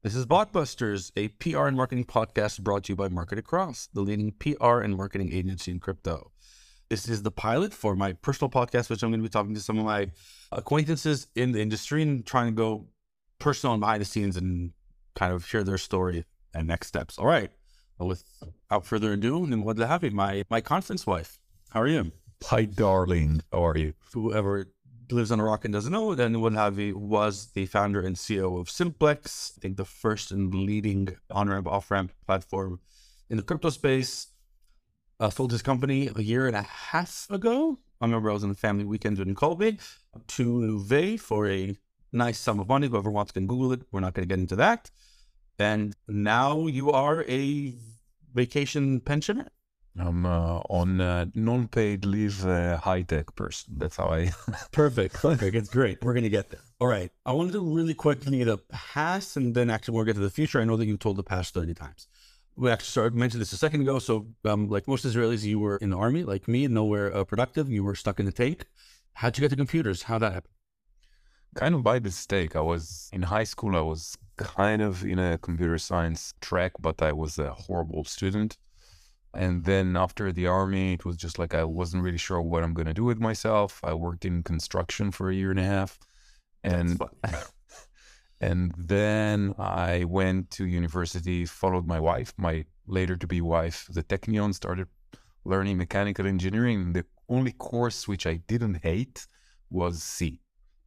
This is Botbusters, a PR and marketing podcast brought to you by MarketAcross, the leading PR and marketing agency in crypto. This is the pilot for my personal podcast, which I'm going to be talking to some of my acquaintances in the industry and trying to go personal and behind the scenes and kind of share their story and next steps. All right. Well, without further ado, and what have you, my my conference wife. How are you? Hi, darling. How are you? Whoever lives on a rock and doesn't know, Nimrod Lehavi was the founder and CEO of Simplex. I think the first and leading on ramp, off ramp platform in the crypto space. Uh, sold his company a year and a half ago. I remember I was in a family weekend in Colby to Nuvei for a nice sum of money. Whoever wants can Google it. We're not going to get into that. And now you are a vacation pensioner. I'm uh, on uh, non-paid leave, uh, high-tech person. That's how I. Perfect. Perfect. It's great. We're going to get there. All right. I wanted to really quickly the past and then actually we'll get to the future. I know that you told the past 30 times. We actually started mentioned this a second ago. So, um, like most Israelis, you were in the army, like me, nowhere uh, productive. You were stuck in the tank. How'd you get to computers? How'd that happen? Kind of by mistake. I was in high school. I was kind of in a computer science track, but I was a horrible student. And then after the army, it was just like I wasn't really sure what I'm going to do with myself. I worked in construction for a year and a half. And and then I went to university, followed my wife, my later to be wife, the Technion, started learning mechanical engineering. The only course which I didn't hate was C,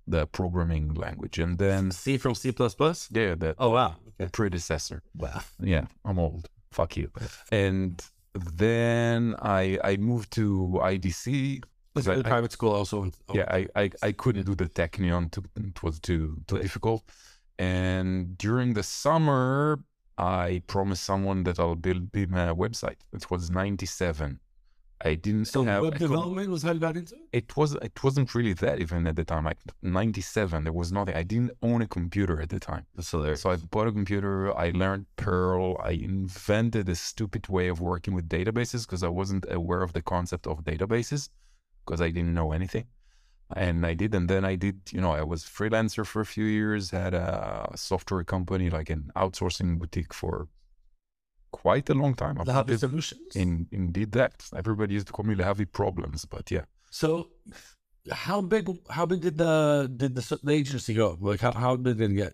the programming language. And then C from C++? Yeah, that Oh, wow. Okay. predecessor. Wow. Yeah, I'm old. Fuck you. And then I I moved to IDC. Was I, private school also? Oh. Yeah, I, I, I couldn't do the Technion. To, it was too too difficult. And during the summer, I promised someone that I'll build him a website. It was '97. I didn't so have web development was how you got into it. It was it wasn't really that even at the time. Like '97, there was nothing. I didn't own a computer at the time. That's hilarious. So I bought a computer. I learned Perl. I invented a stupid way of working with databases because I wasn't aware of the concept of databases because I didn't know anything. And I did, and then I did. You know, I was freelancer for a few years. Had a software company, like an outsourcing boutique for quite a long time. Lehavi Solutions? In, indeed that. Everybody used to call me Lehavi Problems, but yeah. So how big how big did the did the, the agency go? Like how, how big did it get?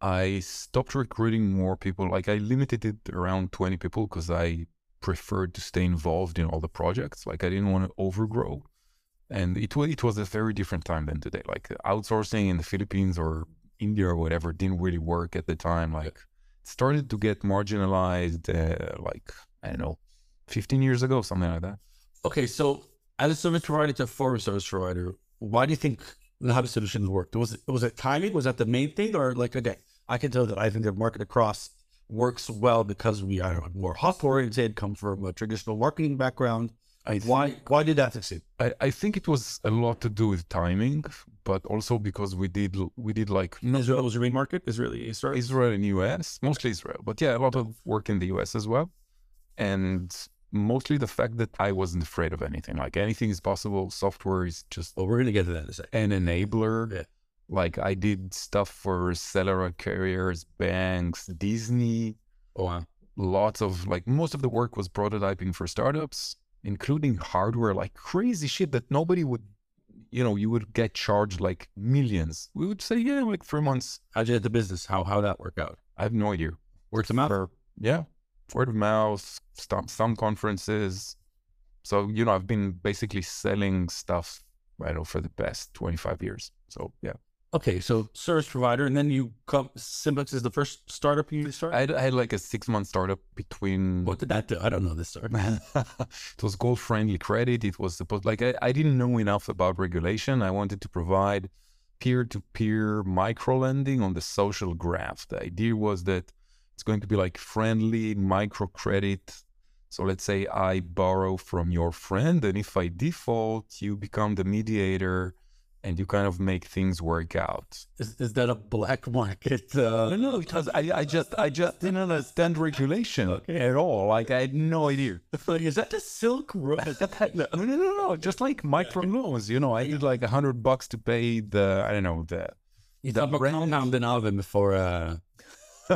I stopped recruiting more people. Like I limited it around 20 people because I preferred to stay involved in all the projects. Like I didn't want to overgrow. And it was it was a very different time than today. Like outsourcing in the Philippines or India or whatever didn't really work at the time. Like started to get marginalized, uh, like, I don't know, 15 years ago, something like that. Okay, so as a service provider to a foreign service provider, why do you think Lehavi Solutions worked? Was it, was it timing? Was that the main thing? Or like, okay, I can tell that I think the MarketAcross works well because we are more hot oriented, come from a traditional marketing background. I why think, why did that succeed? I, I think it was a lot to do with timing, but also because we did we did like Israel was your main market, Israeli Israel, Israel and US, mostly Israel, but yeah, a lot of work in the US as well, and mostly the fact that I wasn't afraid of anything. Like anything is possible. Software is just well, we're gonna get to that in a second. An enabler. Yeah. Like I did stuff for cellular carriers, banks, Disney. Oh wow. Lots of like most of the work was prototyping for startups including hardware, like crazy shit that nobody would, you know, you would get charged like millions. We would say, yeah, like three months. How'd you get the business? How how that work out? I have no idea. Word of mouth. For, yeah, word of mouth. Some some conferences. So you know, I've been basically selling stuff, I know, for the past twenty five years. So yeah. Okay, so service provider, and then you come. Simplex is the first startup you started. I had, I had like a six month startup between. What did that do? I don't know this story. it was called Friendly Credit. It was supposed like I, I didn't know enough about regulation. I wanted to provide peer to peer micro lending on the social graph. The idea was that it's going to be like friendly micro credit. So let's say I borrow from your friend, and if I default, you become the mediator and you kind of make things work out. Is, is that a black market? Uh... No, no, because I, I just I just didn't understand regulation okay. at all. Like I had no idea. Like, is that the Silk Road? no, no, no, no, just like micro loans. You know, I need like a hundred bucks to pay the I don't know the. You the compound an oven before. Uh...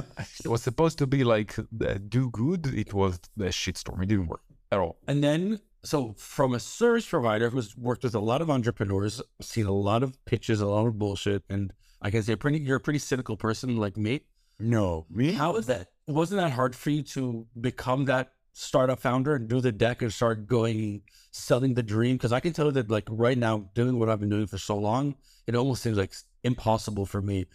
it was supposed to be like uh, do good. It was a shitstorm. It didn't work at all. And then, so from a service provider who's worked with a lot of entrepreneurs, seen a lot of pitches, a lot of bullshit, and I can say pretty, you're a pretty cynical person like me. No, me. How is that? Wasn't that hard for you to become that startup founder and do the deck and start going selling the dream? Because I can tell you that like right now, doing what I've been doing for so long, it almost seems like impossible for me.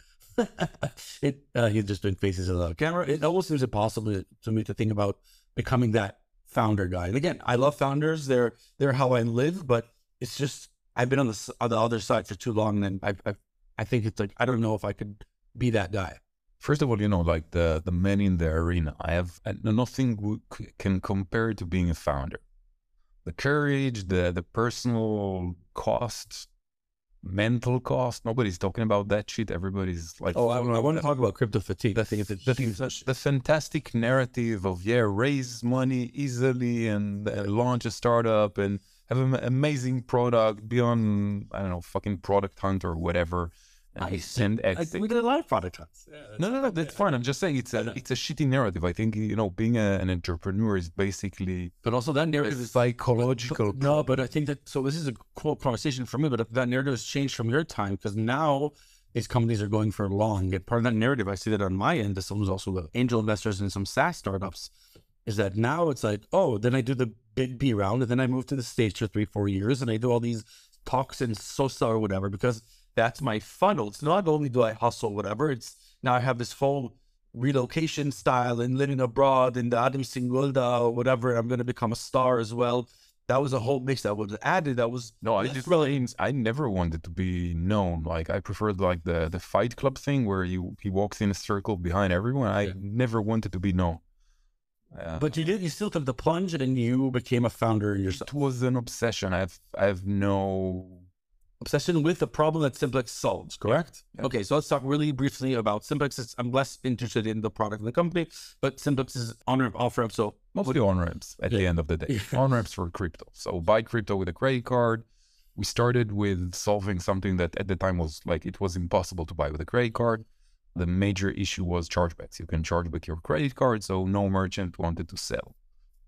it uh, he's just doing faces in the camera. It almost seems impossible to me to think about becoming that founder guy. And again, I love founders. They're they're how I live, but it's just I've been on the on the other side for too long, and I I, I think it's like I don't know if I could be that guy. First of all, you know, like the the men in the arena, I have uh, nothing w- can compare to being a founder. The courage, the the personal cost, mental cost. Nobody's talking about that shit. Everybody's like, oh, I, I want to talk about crypto fatigue. The, the, the, the, fantastic narrative of yeah, raise money easily and uh, launch a startup and have an amazing product beyond I don't know, fucking product hunt or whatever. Nice. And exit. we did a lot of product hunts. Yeah, no, no, no, that's fine. I'm just saying it's a it's a shitty narrative. I think you know being a, an entrepreneur is basically, but also that narrative is psychological. But, no, but I think that so this is a cool conversation for me. But that narrative has changed from your time because now these companies are going for long. And part of that narrative, I see that on my end, as someone who's also the angel investors in some SaaS startups, is that now it's like, oh, then I do the big B round, and then I move to the States for three, four years, and I do all these talks in SOSA or whatever because that's my funnel. It's not only do I hustle, whatever, it's now I have this full relocation style and living abroad and the Adam Singolda or whatever. I'm going to become a star as well. That was a whole mix that was added. That was no, I just really I never wanted to be known. Like I preferred like the the Fight Club thing where you he walks in a circle behind everyone. I yeah. never wanted to be known. Uh, but you did. You still took the plunge, and you became a founder yourself. It was an obsession. I have I have no obsession with the problem that Simplex solves, correct? Yeah. Okay, so let's talk really briefly about Simplex. I'm less interested in the product and the company, but Simplex is on ramp, off ramp. So mostly on ramps at yeah. the end of the day. Yeah. On ramps for crypto. So buy crypto with a credit card. We started with solving something that at the time was like it was impossible to buy with a credit card. The major issue was chargebacks. You can charge back your credit card, so no merchant wanted to sell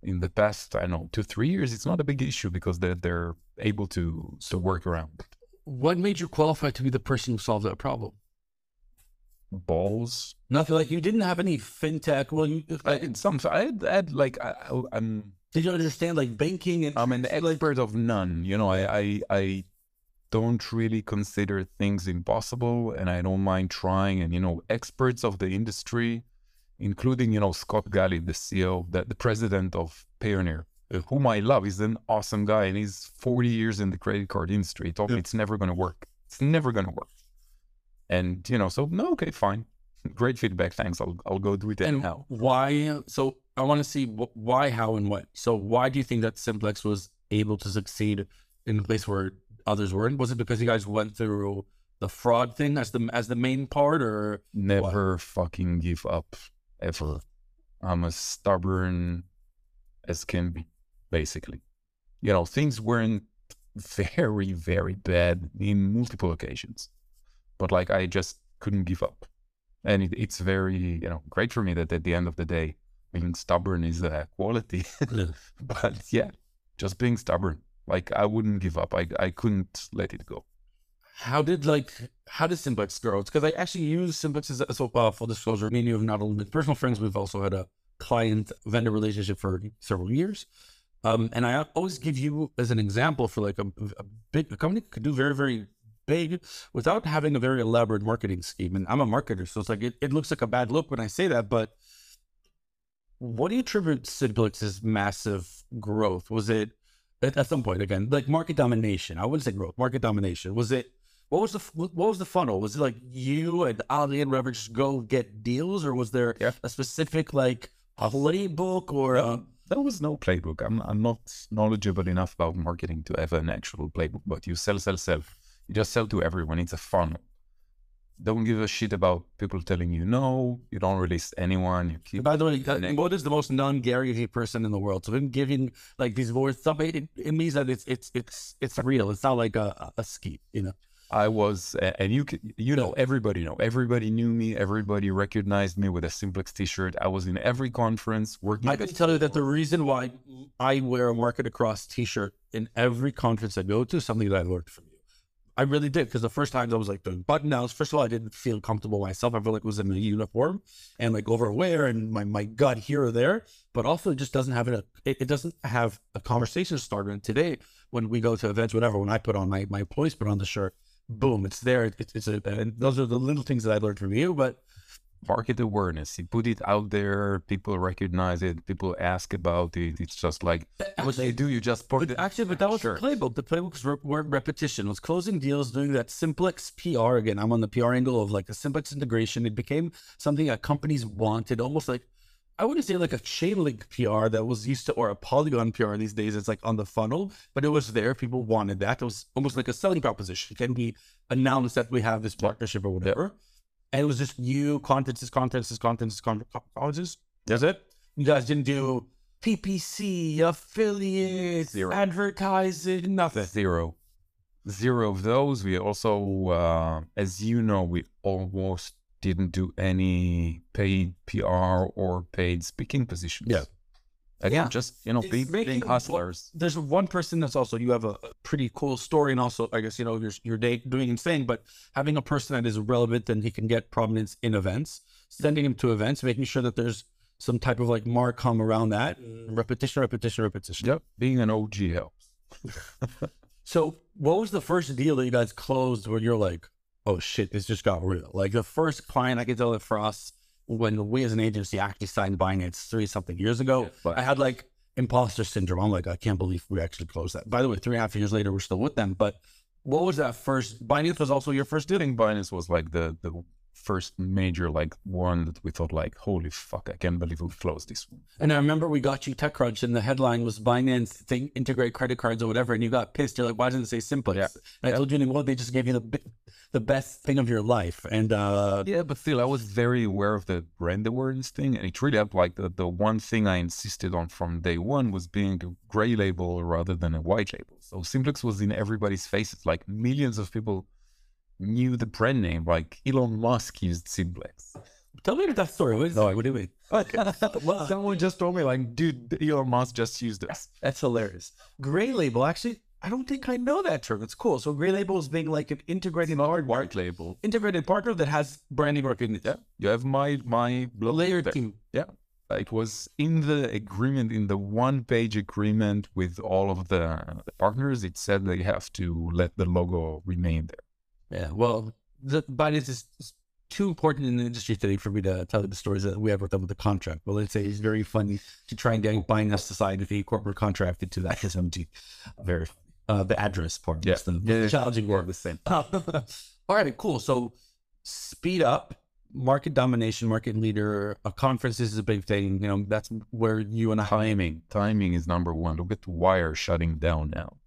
in the past, I don't know, two, three years, it's not a big issue because they're, they're able to, to work around it. What made you qualify to be the person who solved that problem? Balls. Nothing like you didn't have any fintech. Well, you like, some. I had, I had like I, am Did you understand like banking and? I'm an expert of none. You know, I, I I don't really consider things impossible, and I don't mind trying. And you know, experts of the industry including, you know, Scott Galit, the CEO, the, the president of Payoneer, uh, whom I love. is an awesome guy and he's 40 years in the credit card industry. He told yeah. me it's never going to work. It's never going to work. And, you know, so, no, okay, fine. Great feedback. Thanks. I'll, I'll go do it and now. Why? So I want to see why, how, and what. So why do you think that Simplex was able to succeed in a place where others weren't? Was it because you guys went through the fraud thing as the as the main part, or never what? fucking give up? ever. I'm as stubborn as can be, basically. You know, things weren't very, very bad in multiple occasions, but like I just couldn't give up. And it, it's very, you know, great for me that at the end of the day, being stubborn is a quality. but yeah, just being stubborn. Like I wouldn't give up. I, I couldn't let it go how did like how did Simplex grow? Because I actually use Simplex as a, so uh, full disclosure. Me and you have not only been personal friends, we've also had a client vendor relationship for several years. Um, and I always give you as an example for like a, a big a company could do very very big without having a very elaborate marketing scheme. And I'm a marketer, so it's like it, it looks like a bad look when I say that, but what do you attribute Simplex's massive growth? Was it at, at some point again like market domination? I wouldn't say growth, market domination. Was it what was the what was the funnel? Was it like you and Ali and whoever just go get deals, or was there yeah. a specific like playbook or? Uh, there was no playbook. I'm I'm not knowledgeable enough about marketing to have an actual playbook. But you sell, sell, sell. You just sell to everyone. It's a funnel. Don't give a shit about people telling you no. You don't release anyone. You keep. By the way, uh, what is the most non-Gary person in the world? So him giving like these words, it, it means that it's it's it's it's real. It's not like a, a scheme, you know. I was, and you you know, everybody know, everybody knew me, everybody recognized me with a Simplex T-shirt. I was in every conference working. I can tell you that the reason why I wear a MarketAcross T-shirt in every conference I go to is something that I learned from you. I really did because the first times I was like doing button downs. First of all, I didn't feel comfortable myself. I felt like I was in a uniform and like overwear and my, my gut here or there. But also, it just doesn't have a it, it doesn't have a conversation starter. And today, when we go to events, whatever, when I put on my my employees put on the shirt, boom, it's there. It, it's a, and those are the little things that I learned from you. But market awareness. You put it out there, people recognize it, people ask about it. It's just like what they do. You just put it. actually, but that was Sure. the playbook. The playbook was re- word repetition. It was closing deals, doing that simplex PR. Again, I'm on the PR angle of like a simplex integration. It became something that companies wanted, almost like I wouldn't say like a Chainlink PR that was used to, or a Polygon PR these days. It's like on the funnel, but it was there. People wanted that. It was almost like a selling proposition. Can we announce that we have this partnership or whatever? And it was just you, conferences, conferences, conferences, con- colleges. That's it. You guys didn't do PPC, affiliates, Zero. advertising, nothing. Zero. Zero of those. We also, uh, as you know, we almost didn't do any paid PR or paid speaking positions. Yeah. Again, Yeah. just, you know, It's being, making being one- hustlers. There's one person that's also you have a a pretty cool story, and also I guess you know your your day doing insane, but having a person that is relevant and he can get prominence in events, sending him to events, making sure that there's some type of like marcom around that, mm. repetition, repetition, repetition. Yep. Being an OG helps. So, what was the first deal that you guys closed where you're like, oh shit, this just got real? Like the first client, I could tell it for us when we as an agency actually signed Binance three something years ago. but- I had like imposter syndrome. I'm like, I can't believe we actually closed that. By the way, three and a half years later, we're still with them. But what was that first? Binance was also your first deal. I think Binance was like the, the first major like one that we thought like, holy fuck, I can't believe we closed this one. And I remember we got you TechCrunch, and the headline was Binance thing integrate credit cards or whatever, and you got pissed. You're like, why didn't it say Simplex? Yeah. And I told you, well, they just gave you the the best thing of your life, and uh, Yeah, but still, I was very aware of the brand awareness thing, and it really helped. Like the, the one thing I insisted on from day one was being a gray label rather than a white label. So Simplex was in everybody's faces. Like millions of people knew the brand name. Like Elon Musk used Simplex. tell me that story. What, is, what do you mean? Someone just told me, like, dude, Elon Musk just used us. That's hilarious. Gray label. Actually, I don't think I know that term. It's cool. So gray label is being like an integrated hardware, White label. integrated partner that has branding recognition. Yeah, you have my my Layer there. two. Yeah. It was in the agreement, in the one page agreement with all of the, partners, it said they have to let the logo remain there. Yeah. Well, the, is is too important in the industry today for me to tell you the stories that we have with them with the contract. But let's say it's very funny to try and get Binance to sign a corporate contract into that SMG. Very funny. Uh, the address part. Yeah. The Yeah, yeah. challenging word. the same. All right, cool. So speed up, market domination, market leader. A conference is a big thing. You know, that's where you and I. Timing. Timing is number one. Look at the Wyre shutting down now.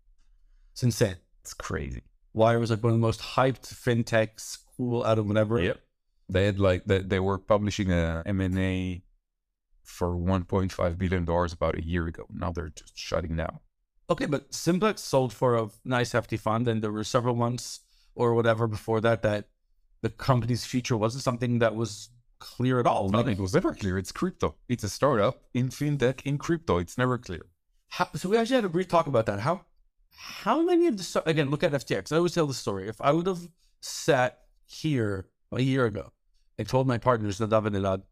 It's insane. It's crazy. Wyre was like one of the most hyped fintechs, cool out of whatever. Yep. They had like they, they were publishing a M&A for 1.5 billion dollars about a year ago. Now they're just shutting down. Okay, but Simplex sold for a nice hefty fund, and there were several months or whatever before that that the company's future wasn't something that was clear at all. Nothing was ever clear. It's crypto. It's a startup in fintech in crypto. It's never clear. How, so we actually had a brief talk about that. How how many of the again look at FTX. I always tell the story. If I would have sat here a year ago and told my partners Nadav and Elad,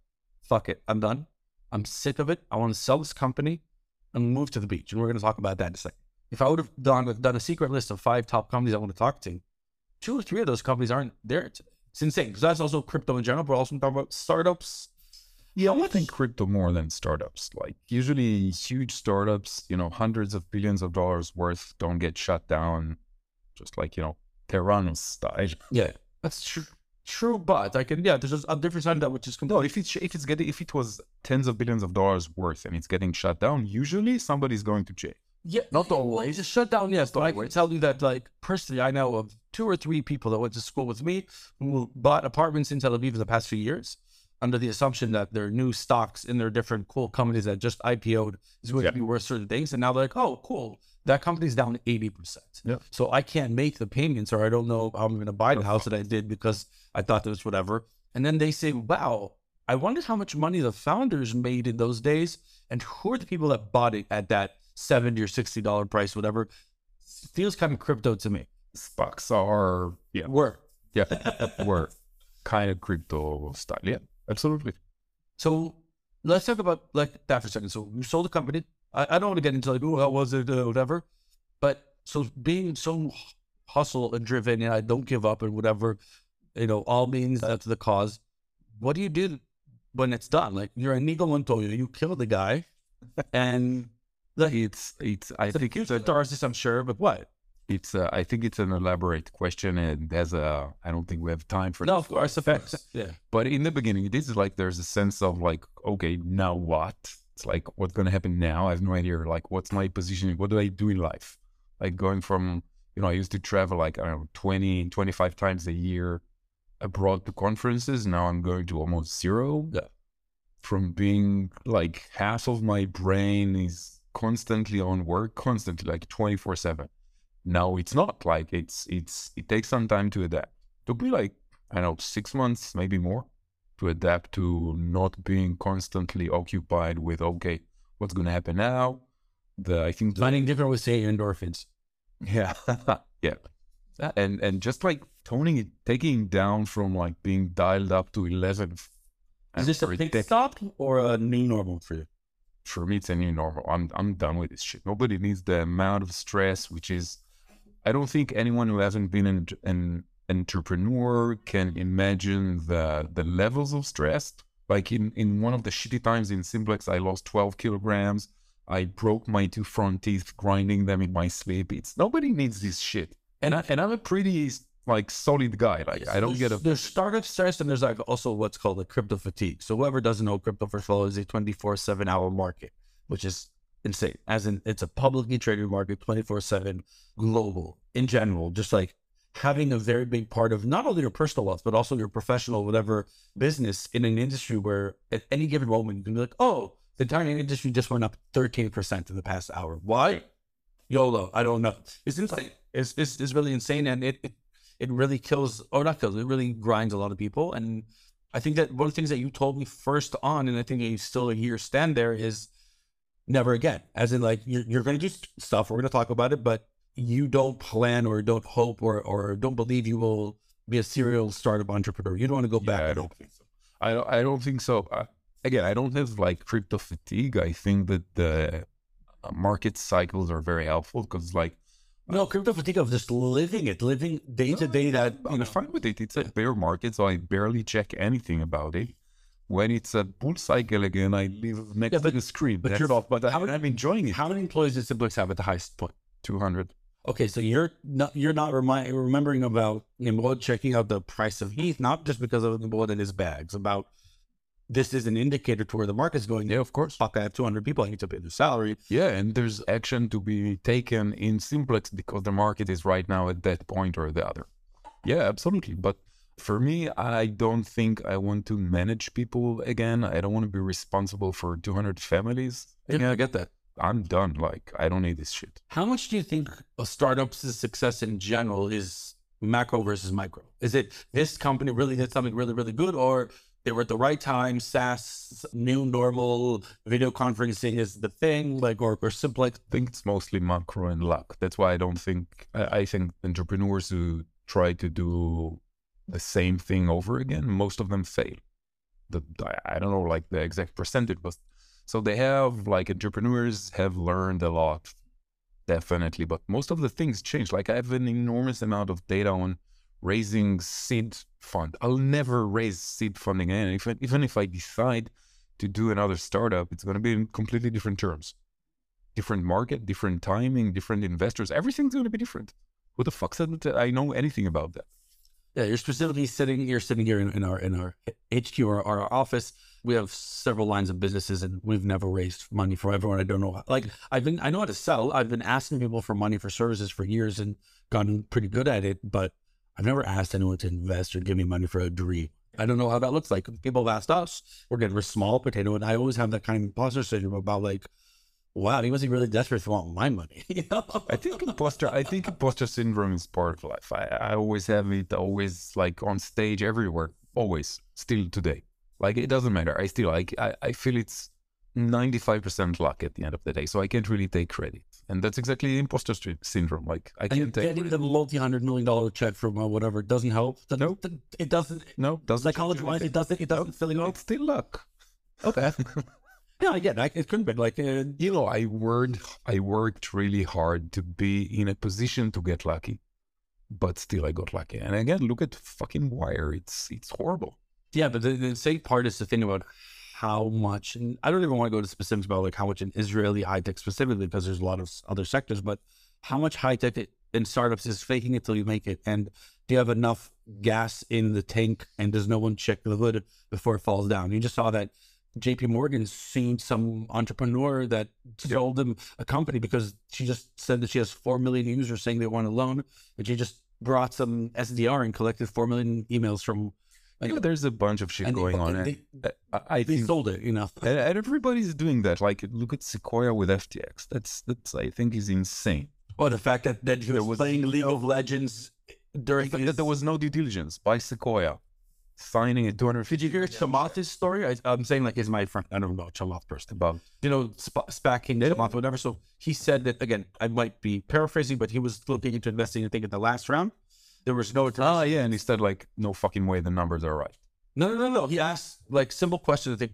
fuck it, I'm done. I'm sick of it. I want to sell this company and move to the beach. And we're going to talk about that in a second. If I would have done done a secret list of five top companies I want to talk to, two or three of those companies aren't there today. It's insane because that's also crypto in general, but also talking about startups. Yeah, I think crypto more than startups. Like usually huge startups, you know, hundreds of billions of dollars worth don't get shut down, just like, you know, Theranos style. Yeah, that's true. True, but I can yeah. There's just a different side of that which is No, if it's if it's getting if it was tens of billions of dollars worth and it's getting shut down, usually somebody's going to jail. Yeah, Not well, always. Just shut down, yes. But I can tell you that, like, personally, I know of two or three people that went to school with me who bought apartments in Tel Aviv in the past few years. Under the assumption that their new stocks in their different cool companies that just IPO'd is going Yeah. to be worth certain things. And now they're like, oh, cool. That company's down 80%. Yeah. So I can't make the payments or I don't know how I'm going to buy the house that I did because I thought there was whatever. And then they say, wow, I wondered how much money the founders made in those days. And who are the people that bought it at that 70 or $60 price, whatever? Feels kind of crypto to me. Sparks are yeah, Were. yeah, were kind of crypto style. Yeah, absolutely. So let's talk about like that for a second. So you sold the company. I, I don't want to get into like, oh, how was it, uh, whatever. But so being so hustle and driven, and I don't give up and whatever, you know, all means that's the cause. What do you do when it's done? Like you're Inigo Montoya, you kill the guy, and like It's it's. I it's think it's a, catharsis, I'm sure. But what? It's a, I think it's an elaborate question, and there's a. I don't think we have time for No, this. of course, of course. Yeah. But in the beginning, it is like there's a sense of like, okay, now what? It's like what's gonna happen now? I have no idea. Like, what's my position? What do I do in life? Like going from, you know, I used to travel like I don't know, 20, 25 times a year abroad to conferences. Now I'm going to almost zero. Yeah. From being like half of my brain is constantly on work, constantly like 24 seven. Now it's not like it's it's it takes some time to adapt. Took me like I don't know six months, maybe more, to adapt to not being constantly occupied with okay, what's gonna happen now? The I think the- Finding different to say endorphins. yeah, yeah, and and just like toning it, taking it down from like being dialed up to eleven. Is this a big dec- stop or a new normal for you? for me it's a new normal. I'm I'm done with this shit. Nobody needs the amount of stress, which is I don't think anyone who hasn't been an, an entrepreneur can imagine the the levels of stress. Like in, in one of the shitty times in Simplex, I lost 12 kilograms. I broke my two front teeth grinding them in my sleep. It's nobody needs this shit. And I, and I'm a pretty like solid guy. Like I don't get a There's startup stress and there's like also what's called a crypto fatigue. So whoever doesn't know, crypto first of all is a 24 seven hour market, which is insane. As in, it's a publicly traded market, 24 seven, global in general. Just like having a very big part of not only your personal wealth but also your professional whatever business in an industry where at any given moment you can be like, oh, the entire industry just went up 13% in the past hour. Why? YOLO. I don't know. It's insane. It's, it's, it's really insane. And it, it, it really kills, or not kills, it really grinds a lot of people. And I think that one of the things that you told me first on, and I think you still here stand there is never again. As in, like, you're, you're going to do stuff, we're going to talk about it, but you don't plan or don't hope or, or don't believe you will be a serial startup entrepreneur. You don't want to go back. I don't think so. I don't. I don't think so. Uh, again, I don't have like crypto fatigue. I think that the uh, market cycles are very helpful because, like, No, crypto fatigue of just living it, living day to day that, you I'm know, fine with it. It's a bear market, so I barely check anything about it. When it's a bull cycle again, I live next Yeah, but- to the screen. but you're- all. But how- I, I'm enjoying it. how many employees does Simplex have at the highest point? Two hundred. Okay, so you're not you're not remembering about Nimrod checking out the price of ETH, not just because of Nimrod in his bags. About this is an indicator to where the market's going. Yeah, of course. Fuck, I have 200 people. I need to pay their salary. Yeah, and there's action to be taken in Simplex because the market is right now at that point or the other. Yeah, absolutely. But for me, I don't think I want to manage people again. I don't want to be responsible for 200 families. Yeah, I get that. I'm done. Like, I don't need this shit. How much do you think a startup's success in general is macro versus micro? Is it this company really did something really, really good, or they were at the right time? SaaS, new normal, video conferencing is the thing, like, or, or Simplex. I think it's mostly macro and luck. That's why I don't think, I, I think entrepreneurs who try to do the same thing over again, most of them fail. The, I, don't know like the exact percentage, but so they have like entrepreneurs have learned a lot, definitely, but most of the things change. Like I have an enormous amount of data on raising seed fund. I'll never raise seed funding again. If, even if I decide to do another startup, it's going to be in completely different terms different market, different timing, different investors. Everything's going to be different. Who the fuck said that I know anything about that? Yeah, you're specifically sitting. You're sitting here in, in our in our HQ or our office. We have several lines of businesses, and we've never raised money for everyone. I don't know. Like I've been, I know how to sell. I've been asking people for money for services for years and gotten pretty good at it. But I've never asked anyone to invest or give me money for a dream. I don't know how that looks like. People have asked us, we're getting a small potato, and I always have that kind of imposter syndrome about like, wow, he wasn't really desperate to want my money. you know? I think imposter. I think imposter syndrome is part of life. I, I always have it. Always like on stage, everywhere. Always, still today. Like it doesn't matter. I still like. I, I feel it's ninety five percent luck at the end of the day. So I can't really take credit, and that's exactly imposter sy- syndrome. Like I can't take. getting the multi-hundred million dollar check from uh, whatever doesn't help. That- that- It doesn't. No, doesn't Psychology wise, it doesn't. It doesn't fill you up. It's still luck. Okay. yeah, I get it. It couldn't be like. Uh, You know, I worked. I worked really hard to be in a position to get lucky, but still I got lucky. And again, look at fucking Wyre. It's it's horrible. Yeah, but the, the insane part is to think about how much, and I don't even want to go to specifics about like how much in Israeli high tech specifically, because there's a lot of other sectors, but how much high tech in startups is faking it till you make it. And do you have enough gas in the tank and does no one check the hood before it falls down? You just saw that JP Morgan seen some entrepreneur that sold them a company because she just said that she has 4 million users saying they want a loan, and she just brought some SDR and collected 4 million emails from. You know, there's a bunch of shit And they- going on. they- and I, I they think sold it, you know. and, and everybody's doing that. Like, look at Sequoia with FTX. That's that's I think is insane. Well, the fact that, that he was, was- playing League of Legends during That there was no due diligence by Sequoia signing a 250 Did you hear Chamath's story? I, I'm saying like he's my friend. I don't know Chamath person. about You know, Sp- SPAC King Chamath, whatever. So he said that again. I might be paraphrasing, but he was looking into investing. I think in the last round, there was no. ah yeah, and he said like no fucking way the numbers are right. No, no, no, no. He asked like simple questions. I think,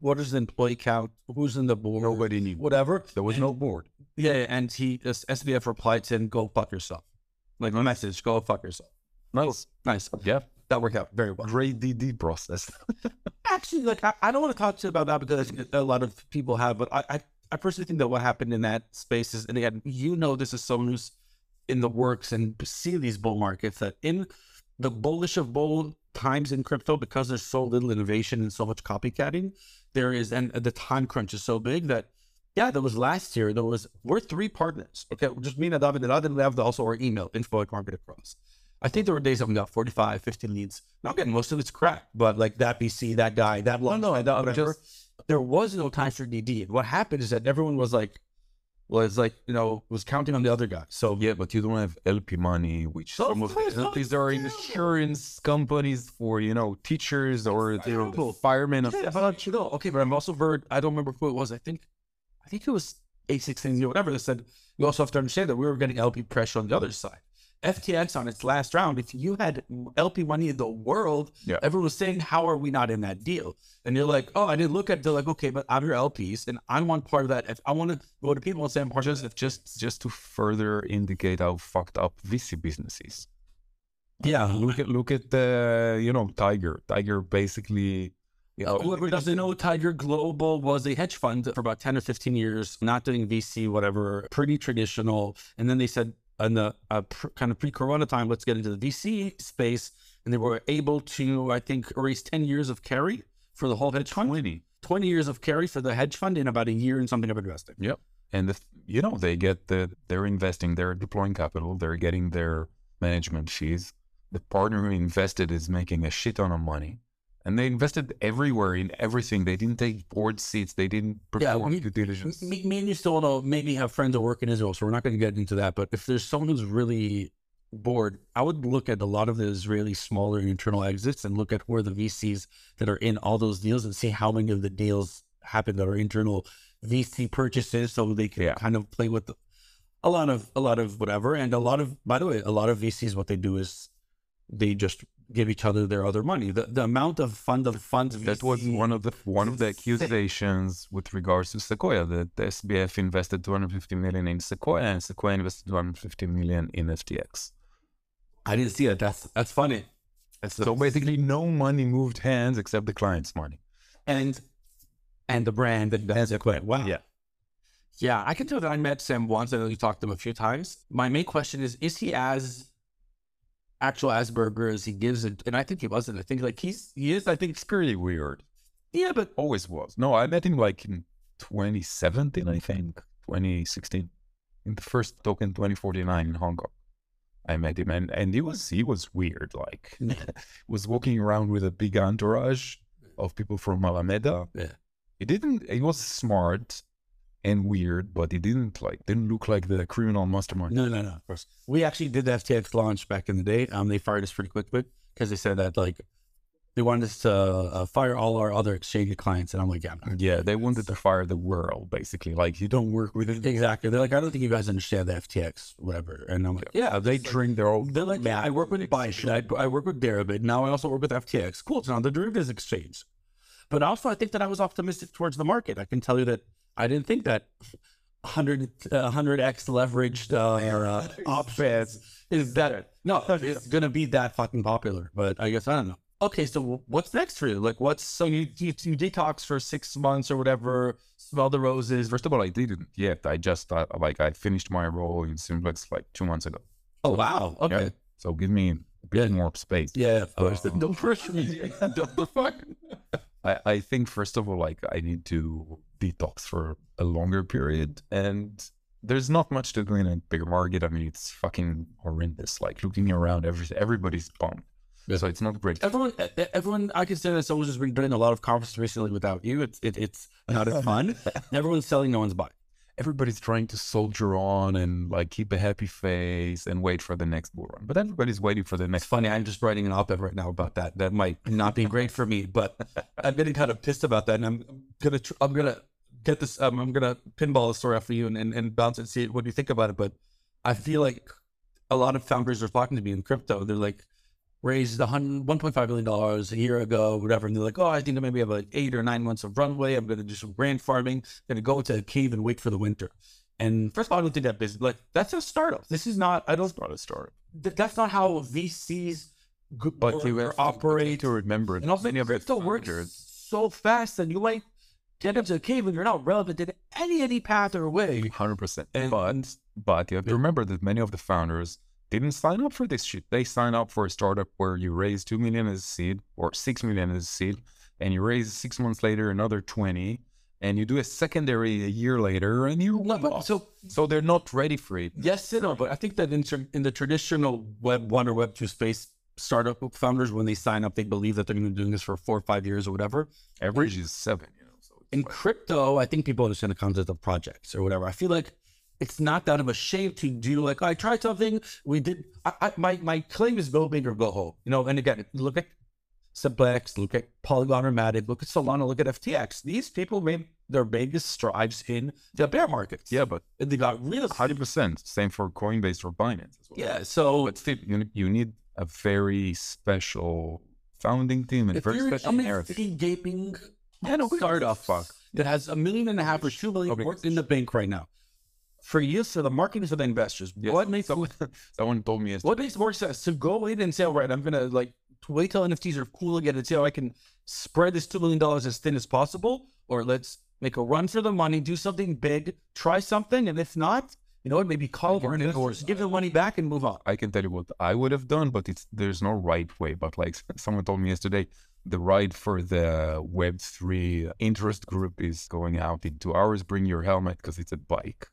what is the employee count? Who's in the board? Nobody knew. Whatever. There was no board. Yeah, and he SBF replied to him, "Go fuck yourself." Like my message, "Go fuck yourself." Nice. Nice. Yeah. That worked out very well. Great DD process. Actually, like I, I don't want to talk to you about that because a lot of people have, but I, I, I personally think that what happened in that space is, and again, you know, this is someone who's in the works and see these bull markets that in the bullish of bull times in crypto, because there's so little innovation and so much copycatting, there is, and the time crunch is so big that, yeah, that was last year, there was, we're three partners. Okay, just me and David, and David left also our email, info at market across. I think there were days that we got 45, 50 leads. Not getting most of it's crap, but like that BC, that guy, that one. No, no, I don't- I'm. There was no time for DD. What happened is that everyone was like, was like, you know, was counting on the other guy. So yeah, but you don't have LP money, which some of the. LPs are insurance companies for you know teachers or you know, firemen. Yeah, but you know, okay, but I'm also heard. I don't remember who it was. I think, I think it was A16 or whatever that said we also have to understand that we were getting LP pressure on the other side. FTX on its last round, if you had LP money in the world, Yeah. everyone was saying, "How are we not in that deal?" And you're like, "Oh, I didn't look at." it. They're like, "Okay, but I'm your LPs, and I want part of that. If I want to go to people and say I'm part of Just, just, just to further indicate how fucked up VC business is. yeah." Look at, look at the, you know, Tiger. Tiger basically, you know, Whoever doesn't know, Tiger Global was a hedge fund for about 10 or 15 years, not doing VC, whatever, pretty traditional. And then they said, in the uh, pr- kind of pre corona time, let's get into the VC space. And they were able to, I think, raise 10 years of carry for the whole hedge fund, 20. 20 years of carry for the hedge fund in about a year and something of investing. Yep. And the, you know, they get the, they're investing, they're deploying capital, they're getting their management fees. The partner who invested is making a shit ton of money. And they invested everywhere in everything. They didn't take board seats. They didn't Yeah, perform we- due diligence. Me, me and you still know, maybe have friends that work in Israel, so we're not going to get into that. But if there's someone who's really bored, I would look at a lot of the Israeli smaller internal exits and look at where the VCs that are in all those deals and see how many of the deals happen that are internal VC purchases, so they can Yeah. kind of play with the, a lot of a lot of whatever. And a lot of, by the way, a lot of VCs what they do is they just give each other their other money. The the amount of fund of funds That was one of the one of the accusations with regards to Sequoia. That the SBF invested 250 million in Sequoia, and Sequoia invested 250 million in FTX. I didn't see that. That's that's funny. That's So basically, no money moved hands except the client's money. and and the brand that has it. Wow. Yeah. Yeah, I can tell that I met Sam once and we talked to him a few times. My main question is: Is he as actual Asperger as he gives it? And I think he wasn't. I think like he's he is. I think It's pretty weird. yeah, but Always was. No, I met him like in 2017, I think, 2016, in the first token 2049 in Hong Kong. I met him, and and he was he was weird. Like, was walking around with a big entourage of people from Alameda. Yeah. He didn't. He was smart and weird, but it didn't like didn't look like the criminal mastermind. No, no, no. Of course. We actually did the FTX launch back in the day. Um, they fired us pretty quickly because they said that like they wanted us to uh, fire all our other exchange clients, and I'm like, yeah. Yeah, they wanted to fire the world basically. Like, you don't work with it. exactly. They're like, I don't think you guys understand the FTX, whatever. And I'm like, yeah, They drink their own. They're like, yeah, I work with Bybit, I, I work with Deribit. Now I also work with FTX. Cool. It's now the derivatives exchange. But also, I think that I was optimistic towards the market. I can tell you that I didn't think that 100, uh, 100x leveraged uh, or, uh, options is better. No, it's going to be that fucking popular. But I guess I don't know. Okay, so what's next for you? Like, what's so you, you, you detox for six months or whatever, smell the roses. First of all, I didn't yet. I just uh, like I finished my role in Simplex like two months ago. Oh, wow. Okay. Yeah. So give me a bit Yeah. more space. Yeah, of course. Uh, Don't push me. the fuck? I, I think first of all, like I need to detox for a longer period, and there's not much to do in a bigger market. I mean, it's fucking horrendous. Like looking around, every everybody's bummed. Yeah. So it's not great. Everyone, everyone, I can say that someone's just been doing a lot of conferences recently without you. It's it, it's not as fun. Everyone's selling, no one's buying. Everybody's trying to soldier on and like keep a happy face and wait for the next bull run. But everybody's waiting for the It's next. funny. I'm just writing an op-ed right now about that. That might not be great for me, but I'm getting kind of pissed about that. And I'm gonna, tr- I'm gonna get this. Um, I'm gonna pinball a story for you and, and, and bounce and see what you think about it. But I feel like a lot of founders are talking to me in crypto. They're like, raised a hun- 1.5 billion dollars a year ago, whatever, and they're like, oh, I think I maybe have like eight or nine months of runway. I'm gonna do some brand farming. I'm Gonna go into a cave and wait for the winter. And first of all, I don't think that business like that's a startup. This is not. I don't. Not a story. th- that's not how VCs g- But or- or operate. to remember And also, many of the crypto works so fast that you might get into a cave and you're not relevant in any any path or way. Hundred percent. And- But but you have to remember that many of the founders didn't sign up for this shit. They signed up for a startup where you raise two million as a seed or six million as a seed, and you raise six months later another twenty, and you do a secondary a year later, and you No, but so so they're not ready for it. yes no, but I think that in, in the traditional Web one or Web two space, startup founders when they sign up, they believe that they're going to be doing this for four or five years or whatever. Average is seven. You know, so in like- crypto, I think people understand the concept of projects or whatever. I feel like it's not that of a shame to do like I tried something. We did. I, I, my my claim is go big or go home. You know, and again, look at Simplex, look at Polygon or Matic, look at Solana, look at FTX. These people made their biggest strides in the bear markets. yeah, but they got real. hundred percent same for Coinbase or Binance as well. Yeah, so but still, you you need a very special founding team and very special narrative. free gaming Yeah, no, gives startup fuck? that has a million and a half or two million worth in the bank right now. For you, so the market is for the investors. Yes. What makes Someone, someone told me yesterday. what makes more sense to go in and say, all right, I'm gonna like wait till NFTs are cool again and see how I can spread this two million dollars as thin as possible, or let's make a run for the money, do something big, try something, and if not, you know what, maybe call You're it an or give the money back and move on. I can tell you what I would have done, but it's there's no right way. But like someone told me yesterday, the ride for the Web three interest group is going out in two hours. Bring your helmet because it's a bike.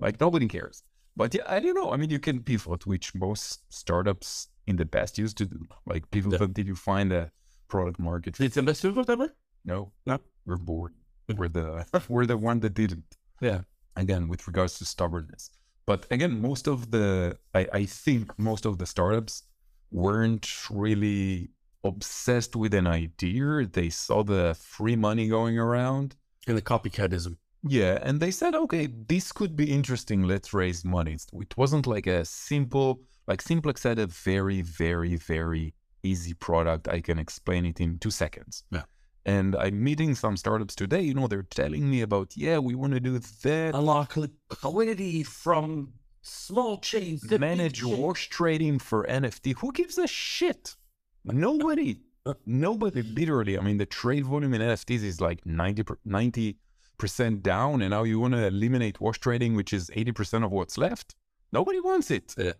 Like nobody cares. But yeah, I don't know. I mean, you can pivot, which most startups in the past used to do. Like pivot Yeah. until you find a product market. fit. It's investors whatever. No, No? we're bored. We're the we're the one that didn't. Yeah. Again, with regards to stubbornness. But again, most of the I, I think most of the startups weren't really obsessed with an idea. They saw the free money going around. And the copycatism. Yeah, and they said, okay, this could be interesting. Let's raise money. It wasn't like a simple, like Simplex had a very, very, very easy product. I can explain it in two seconds. Yeah. And I'm meeting some startups today. You know, they're telling me about, yeah, we want to do that. Unlock liquidity from small chains. Manage wash trading for NFT. Who gives a shit? Nobody. nobody, literally. I mean, the trade volume in NFTs is like 90, 90 percent down, and now you want to eliminate wash trading, which is 80% of what's left. Nobody wants it. Yeah.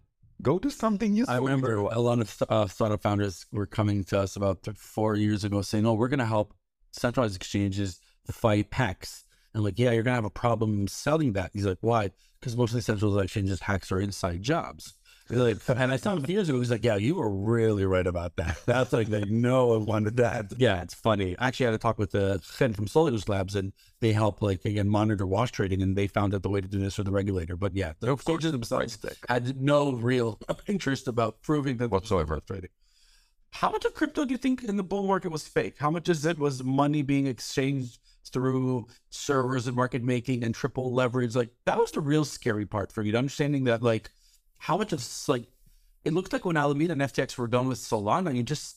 Go do something useful. I remember a lot of uh, startup founders were coming to us about four years ago saying, "Oh, we're going to help centralized exchanges to fight hacks." And like, yeah, you're going to have a problem selling that. He's like, "Why?" Because most of the centralized exchanges hacks are inside jobs. Like, and I saw him years ago. He was like, "Yeah, you were really right about that. That's like they know I wanted that." Yeah, it's funny. Actually, I actually had a talk with uh, the Chen from Solidus Labs, and they help like again monitor wash trading, and they found out the way to do this for the regulator. But yeah, the coaches themselves had no real interest about proving that Whatsoever. trading. How much of crypto do you think in the bull market was fake? How much is it was money being exchanged through servers and market making and triple leverage? Like that was the real scary part for you, understanding that like how much of like it looked like when Alameda and FTX were done with Solana, you just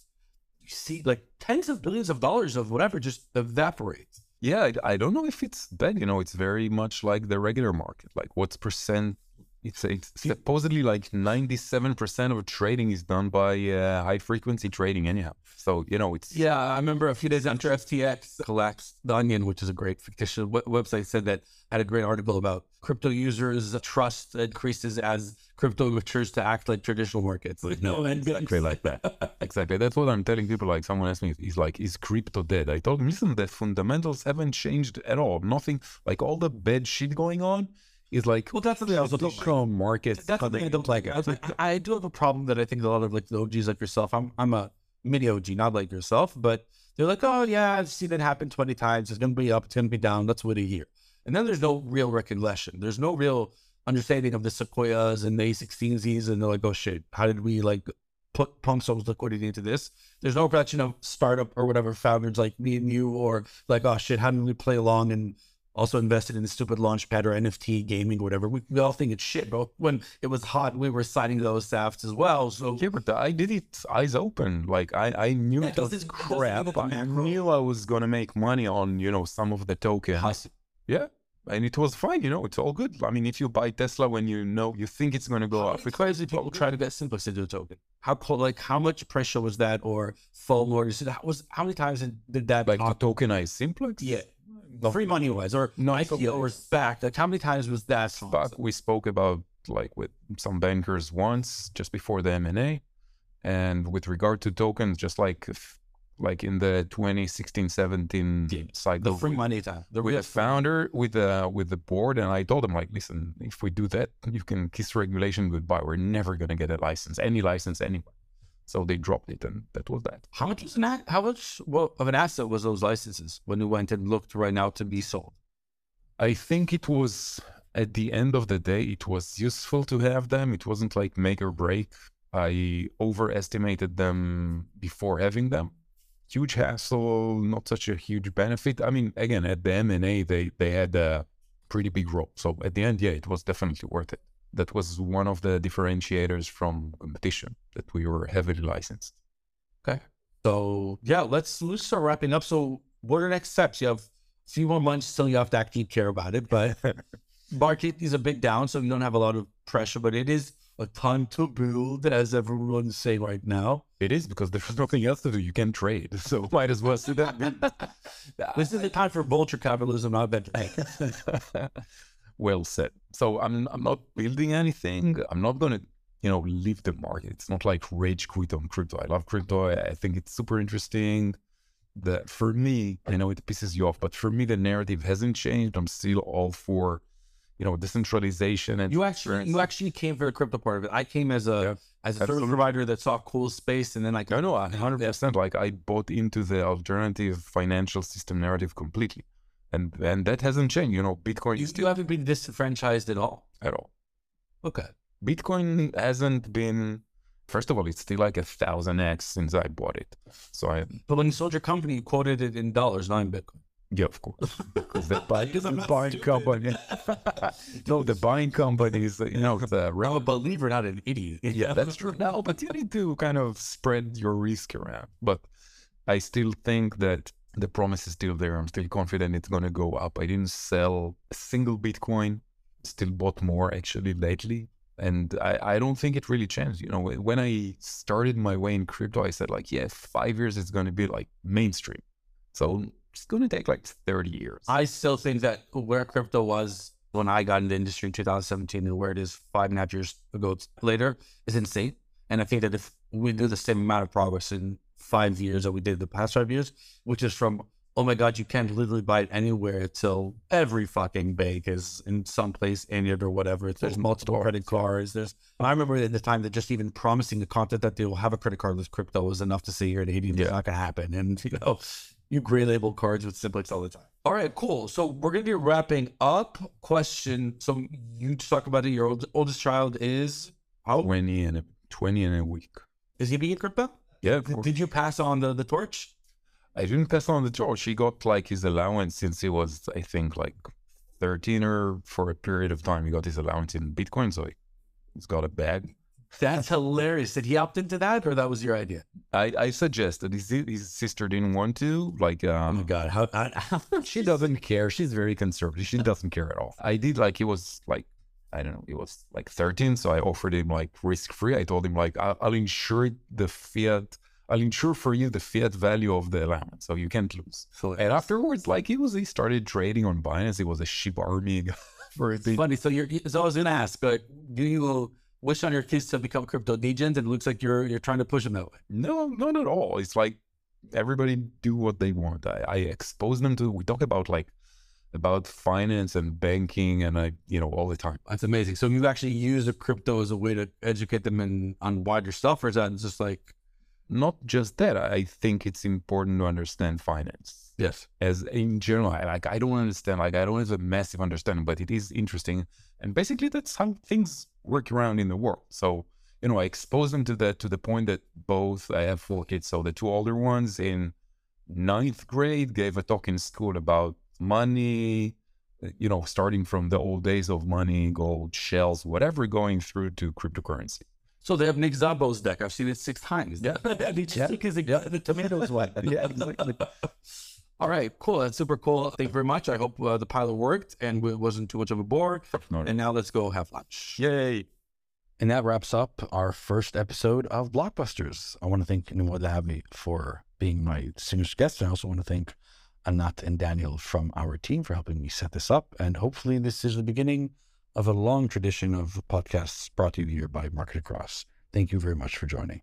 you see like tens of billions of dollars of whatever just evaporate. Yeah, I, I don't know if it's bad. You know, it's very much like the regular market. Like, what's percent? It's, it's supposedly like ninety-seven percent of trading is done by uh, high-frequency trading, anyhow. So you know, it's Yeah, I remember a few days after FTX collapsed, The Onion, which is a great fictitious w- website, said that had a great article about crypto users' trust increases as crypto matures to act like traditional markets. Like, no, and exactly like that. exactly. That's what I'm telling people. Like someone asked me, he's like, is crypto dead? I told him, listen, the fundamentals haven't changed at all. Nothing. Like all the bad shit going on is like Well, that's something I was looking stock market. That's something I don't like. I, I I do have a problem that I think a lot of like the OGs like yourself. I'm I'm a mini OG, not like yourself, but they're like, oh yeah, I've seen it happen twenty times. It's gonna be up, it's gonna be down. That's what I hear. And then there's no real recollection. There's no real understanding of the Sequoias and the A16Zs, and they're like, oh shit, how did we like put pump so much liquidity into this? There's no production of startup or whatever founders like me and you, or like, oh shit, how did we play along and also invested in the stupid launchpad or NFT gaming or whatever. We, we all think it's shit, but when it was hot, we were signing those safts as well. So Yeah, but I did it eyes open. Like I, I knew Yeah, it was this- does crap. I knew I was gonna make money on you know some of the tokens. Yeah, and it was fine. You know, it's all good. I mean, if you buy Tesla when you know you think it's gonna go up, because people try to get Simplex into a token. How like how much pressure was that, or FOMO, or is how was how many times did- that like to tokenize Simplex. yeah, free money was, or No, IPO or SPAC? Like how many times was that? But we spoke about like with some bankers once just before the M and A, and with regard to tokens, just like if- like in the 2016 17 Yeah, cycle the free money time. The with the founder with the with the board and i told him like listen if we do that you can kiss regulation goodbye we're never going to get a license any license anywhere so they dropped it and that was that. How much was an a- how much well, of an asset was those licenses when you went and looked right now to be sold? i think it was at the end of the day it was useful to have them. It wasn't like make or break. I overestimated them before having them. Huge hassle not such a huge benefit. I mean again at the m&a they they had a pretty big role. So at the end yeah it was definitely worth it that was one of the differentiators from competition that we were heavily licensed Okay. So yeah, let's let's start wrapping up. So what are the next steps? You have a few more months still you have to actually care about it, but market is a bit down, so you don't have a lot of pressure, but it is a time to build, as everyone's saying right now. it is because there's nothing else to do you can trade so might as well do that This is the time for vulture capitalism, not venture. Well said. So I'm I'm not building anything. I'm not gonna you know leave the market. It's not like rage quit on crypto. I love crypto. I think it's super interesting. The for me, I know it pisses you off, but for me the narrative hasn't changed. I'm still all for you know decentralization and You actually you actually came for the crypto part of it. I came as a as a service provider that saw cool space and then like I No, no, a hundred percent. Like I bought into the alternative financial system narrative completely, and and that hasn't changed. You know, Bitcoin you is still haven't been disenfranchised at all. at all. Okay. Bitcoin hasn't been. First of all, it's still like a thousand x since I bought it. So I, But when you sold your company, you quoted it in dollars, not in Bitcoin. yeah, of course, because the, buy, Because I'm the buying stupid. company, no, the buying company is, you know, the I'm a believer, not an idiot. yeah, that's true. No, but you need to kind of spread your risk around. But I still think that the promise is still there. I'm still confident it's going to go up. I didn't sell a single Bitcoin, still bought more actually lately. And I, I don't think it really changed. You know, when I started my way in crypto, I said, like, yeah, five years it's going to be like mainstream. So it's going to take like 30 years. I still think that where crypto was when I got in the industry in 2017 and where it is five and a half years ago later is insane. And I think that if we do the same amount of progress in five years that we did the past five years, which is from oh my god, you can't literally buy it anywhere till every fucking bank is in some place in it or whatever. There's multiple credit cards. There's I remember at the time that just even promising the content that they will have a credit card with crypto was enough to say here in Haiti it's not gonna happen. And you know, you gray label cards with Simplex all the time. All right, cool. So we're gonna be wrapping up. Question. So you talk about it. Your old, oldest child is how? 20 and a, 20 in a week. Is he being crypto? Yeah, Did, you pass on the, the torch? I didn't pass on the torch. He got like his allowance since he was, I think, like 13 or for a period of time. He got his allowance in Bitcoin. So he, he's got a bag. That's hilarious. Did he opt into that or that was your idea? I, I suggested his, his sister didn't want to. Like, Oh my um, God. How, how, she doesn't care. She's very conservative. She doesn't care at all. I did like, he was like, I don't know, he was like 13. So I offered him like risk free. I told him, like, I'll, I'll insure the fiat. I'll insure for you the fiat value of the allowance, so you can't lose. And afterwards, like he was, he started trading on Binance. He was a Shib army guy for bit. funny. So you're, so I was going to ask, like, do you wish on your kids to become crypto degens? And it looks like you're, you're trying to push them that way. No, not at all. It's like everybody do what they want. I, I expose them to. We talk about like about finance and banking, and I, you know, all the time. That's amazing. So you actually use the crypto as a way to educate them in on wider stuff, or is that just like, Not just that. I think it's important to understand finance. yes, as in general, I, like I don't understand, like I don't have a massive understanding, but it is interesting, and basically that's how things work around in the world. So you know, I expose them to that to the point that both I have four kids, so the two older ones in ninth grade gave a talk in school about money, you know, starting from the old days of money, gold, shells, whatever, going through to cryptocurrency. So they have Nick Szabo's deck. I've seen it six times. Yeah, Yeah. because the tomatoes wet. Yeah, exactly. All right, cool. That's super cool. Thank you very much. I hope uh, the pilot worked and it wasn't too much of a bore. No, And now let's go have lunch. Yay! And that wraps up our first episode of Blockbusters. I want to thank Nimrod Lehavi for being my distinguished guest. And I also want to thank Anat and Daniel from our team for helping me set this up. And hopefully, this is the beginning of a long tradition of podcasts brought to you here by MarketAcross. Thank you very much for joining.